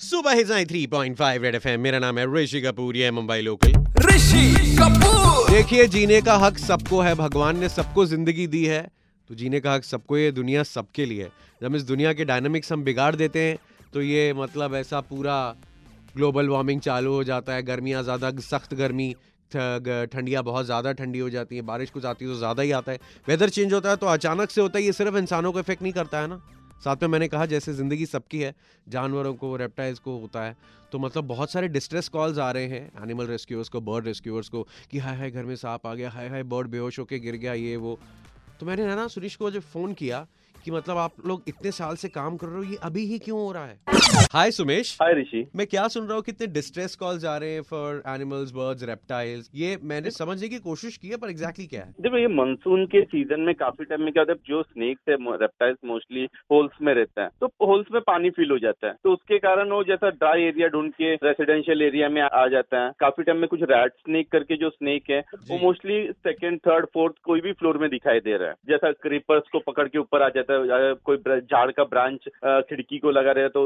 सुबह three point five red F मेरा नाम है ऋषि कपूर ये मुंबई लोकल। ऋषि कपूर! देखिए जीने का हक सबको है। भगवान ने सबको ज़िंदगी दी है। तो जीने का हक सबको ये दुनिया सबके लिए है। जब इस दुनिया के डायनामिक्स हम बिगाड़ देते हैं तो ये मतलब ऐसा पूरा ग्लोबल वार्मिंग चालू हो जाता है। गर्मियाँ ज़्यादा सख्त गर्मी ठंडियाँ बहुत ज़्यादा ठंडी हो जाती हैं। बारिश कुछ आती है तो ज़्यादा ही आता है। वेदर चेंज होता है तो अचानक से होता है। ये सिर्फ़ इंसानों को इफ़ेक्ट नहीं करता है ना? साथ में मैंने कहा, जैसे ज़िंदगी सबकी है, जानवरों को रेप्टाइल्स को होता है तो मतलब बहुत सारे डिस्ट्रेस कॉल्स आ रहे हैं एनिमल रेस्क्यूअर्स को बर्ड रेस्क्यूअर्स को, कि हाय हाय घर में सांप आ गया, हाय हाय बर्ड बेहोश होकर गिर गया, ये वो। तो मैंने है ना, सुरेश को जब फ़ोन किया कि मतलब आप लोग इतने साल से काम कर रहे हो ये अभी ही क्यों हो रहा है? हाय सुमेश हाय ऋषि मैं क्या सुन रहा हूँ कितने डिस्ट्रेस कॉल आ रहे हैं फॉर एनिमल्स बर्ड्स रेप्टाइल्स ये मैंने समझने की कोशिश की है पर एग्जैक्टली क्या है? देखो ये मानसून के सीज़न में काफ़ी टाइम में क्या होता है जो स्नेक्स है रेप्टाइल्स मोस्टली होल्स में रहते हैं तो होल्स में पानी फिल हो जाता है। तो उसके कारण वो जैसा ड्राई एरिया ढूंढ के रेसिडेंशियल एरिया में आ जाता है। काफ़ी टाइम में कुछ रैट स्नेक करके जो स्नेक है वो मोस्टली सेकेंड थर्ड फोर्थ कोई भी फ्लोर में दिखाई दे रहा है। जैसा क्रीपर्स को पकड़ के ऊपर आ जाता है कोई झाड़ का ब्रांच खिड़की को लगा रहे तो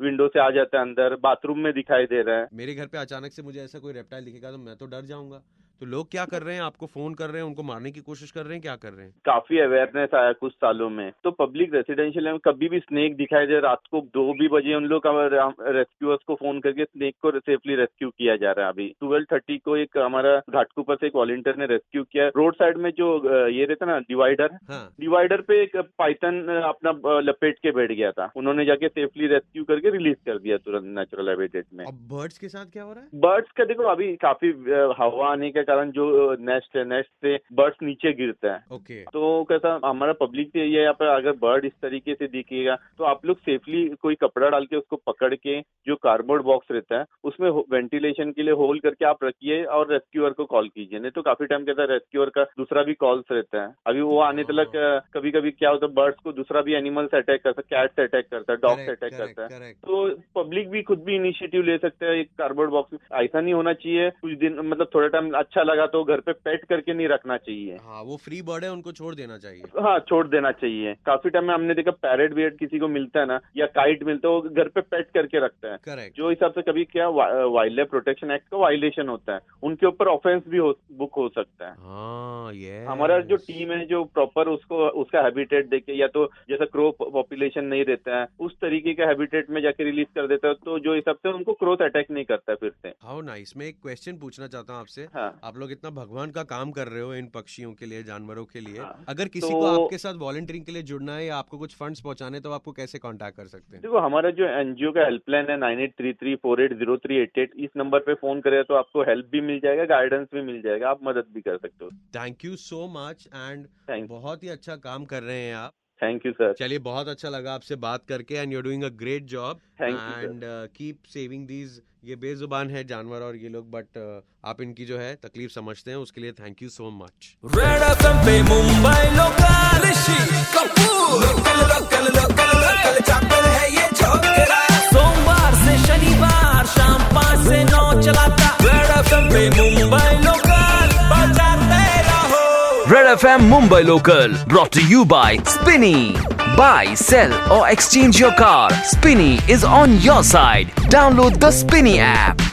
विंडो से आ जाता है अंदर, बाथरूम में दिखाई दे रहा है। मेरे घर पे अचानक से मुझे ऐसा कोई रेप्टाइल दिखेगा तो मैं तो डर जाऊँगा। तो लोग क्या कर रहे हैं? आपको फ़ोन कर रहे हैं उनको मारने की कोशिश कर रहे हैं क्या कर रहे हैं? काफ़ी अवेयरनेस आया कुछ सालों में। तो पब्लिक रेसिडेंशियल में कभी भी स्नेक दिखाई दे रात को दो भी बजे उन लोग रेस्क्यूअर्स को फ़ोन करके स्नेक को सेफली रेस्क्यू किया जा रहा है अभी। ट्वेल्व थर्टी को एक हमारा घाटकुपर से एक वॉलिंटियर ने रेस्क्यू किया। रोड साइड में जो ये रहता ना डिवाइडर हाँ। डिवाइडर पे एक पाइथन अपना लपेट के बैठ गया था। उन्होंने जाके सेफली रेस्क्यू करके रिलीज़ कर दिया तुरंत नेचुरल हैबिटेट में। बर्ड्स के साथ क्या हो रहा है? बर्ड्स का देखो अभी काफ़ी हवा आने के कारण जो नेस्ट है नेस्ट से बर्ड्स नीचे गिरते हैं। ओके तो कैसा हमारा पब्लिक से ये यहाँ पर अगर बर्ड इस तरीके से दिखेगा तो आप लोग सेफली कोई कपड़ा डाल के उसको पकड़ के जो कार्डबोर्ड बॉक्स रहता है उसमें वेंटिलेशन के लिए होल करके आप रखिए और रेस्क्यूअर को कॉल कीजिए। नहीं तो काफ़ी टाइम कहता है रेस्क्यूअर का दूसरा भी कॉल्स रहता है। अभी वो आने तक कभी कभी क्या होता है बर्ड्स को दूसरा भी एनिमल से अटैक करता है कैट से अटैक करता है डॉग से अटैक करता है। तो पब्लिक भी खुद भी इनिशिएटिव ले सकते हैं एक कार्डबोर्ड बॉक्स ऐसा नहीं होना चाहिए कुछ दिन मतलब थोड़ा टाइम अच्छा लगा तो घर पे पेट करके नहीं रखना चाहिए। हाँ वो फ्री बर्ड है उनको छोड़ देना चाहिए। हाँ छोड़ देना चाहिए। काफ़ी टाइम में हमने देखा पैरेट बियड किसी को मिलता है ना या काइट मिलता है वो घर पे पेट करके रखता है। करेक्ट जो हिसाब से कभी क्या वाइल्ड लाइफ प्रोटेक्शन एक्ट का वायलेशन होता है उनके ऊपर ऑफेंस भी बुक हो सकता है। हाँ, हमारा जो टीम है जो प्रॉपर उसको उसका हैबिटेट देके या तो जैसा क्रो पॉपुलेशन नहीं रहता है उस तरीके का हैबिटेट में जाके रिलीज़ कर देता है तो जो हिसाब से उनको क्रोथ अटैक नहीं करता फिर से। हाउ नाइस मैं एक क्वेश्चन पूछना चाहता हूँ आपसे। हाँ. आप लोग इतना भगवान का काम कर रहे हो इन पक्षियों के लिए जानवरों के लिए। हाँ, अगर किसी तो, को आपके साथ वॉलंटियरिंग के लिए जुड़ना है या आपको कुछ फंड्स पहुँचाने तो आपको कैसे कांटेक्ट कर सकते हैं? देखो हमारा जो एनजीओ का हेल्पलाइन है nine eight three three four eight zero three eight eight इस नंबर पे फ़ोन करे तो आपको हेल्प भी मिल जाएगा गाइडेंस भी मिल जाएगा आप मदद भी कर सकते हो। Thank you so much and बहुत ही अच्छा काम कर रहे हैं आप। थैंक यू सर चलिए बहुत अच्छा लगा आपसे बात करके and you're doing a great job and keep saving these ये बेजुबान है जानवर और ये लोग बट uh, आप इनकी जो है तकलीफ़ समझते हैं उसके लिए thank you so much Red FM पे मुंबई है ये सोमवार से शनिवार शाम पाँच से नौ चलाता रेड एफएम पे Mumbai local Red FM Mumbai Local brought to you by Spinny. Buy, sell, or exchange your car. Spinny is on your side. Download the Spinny app.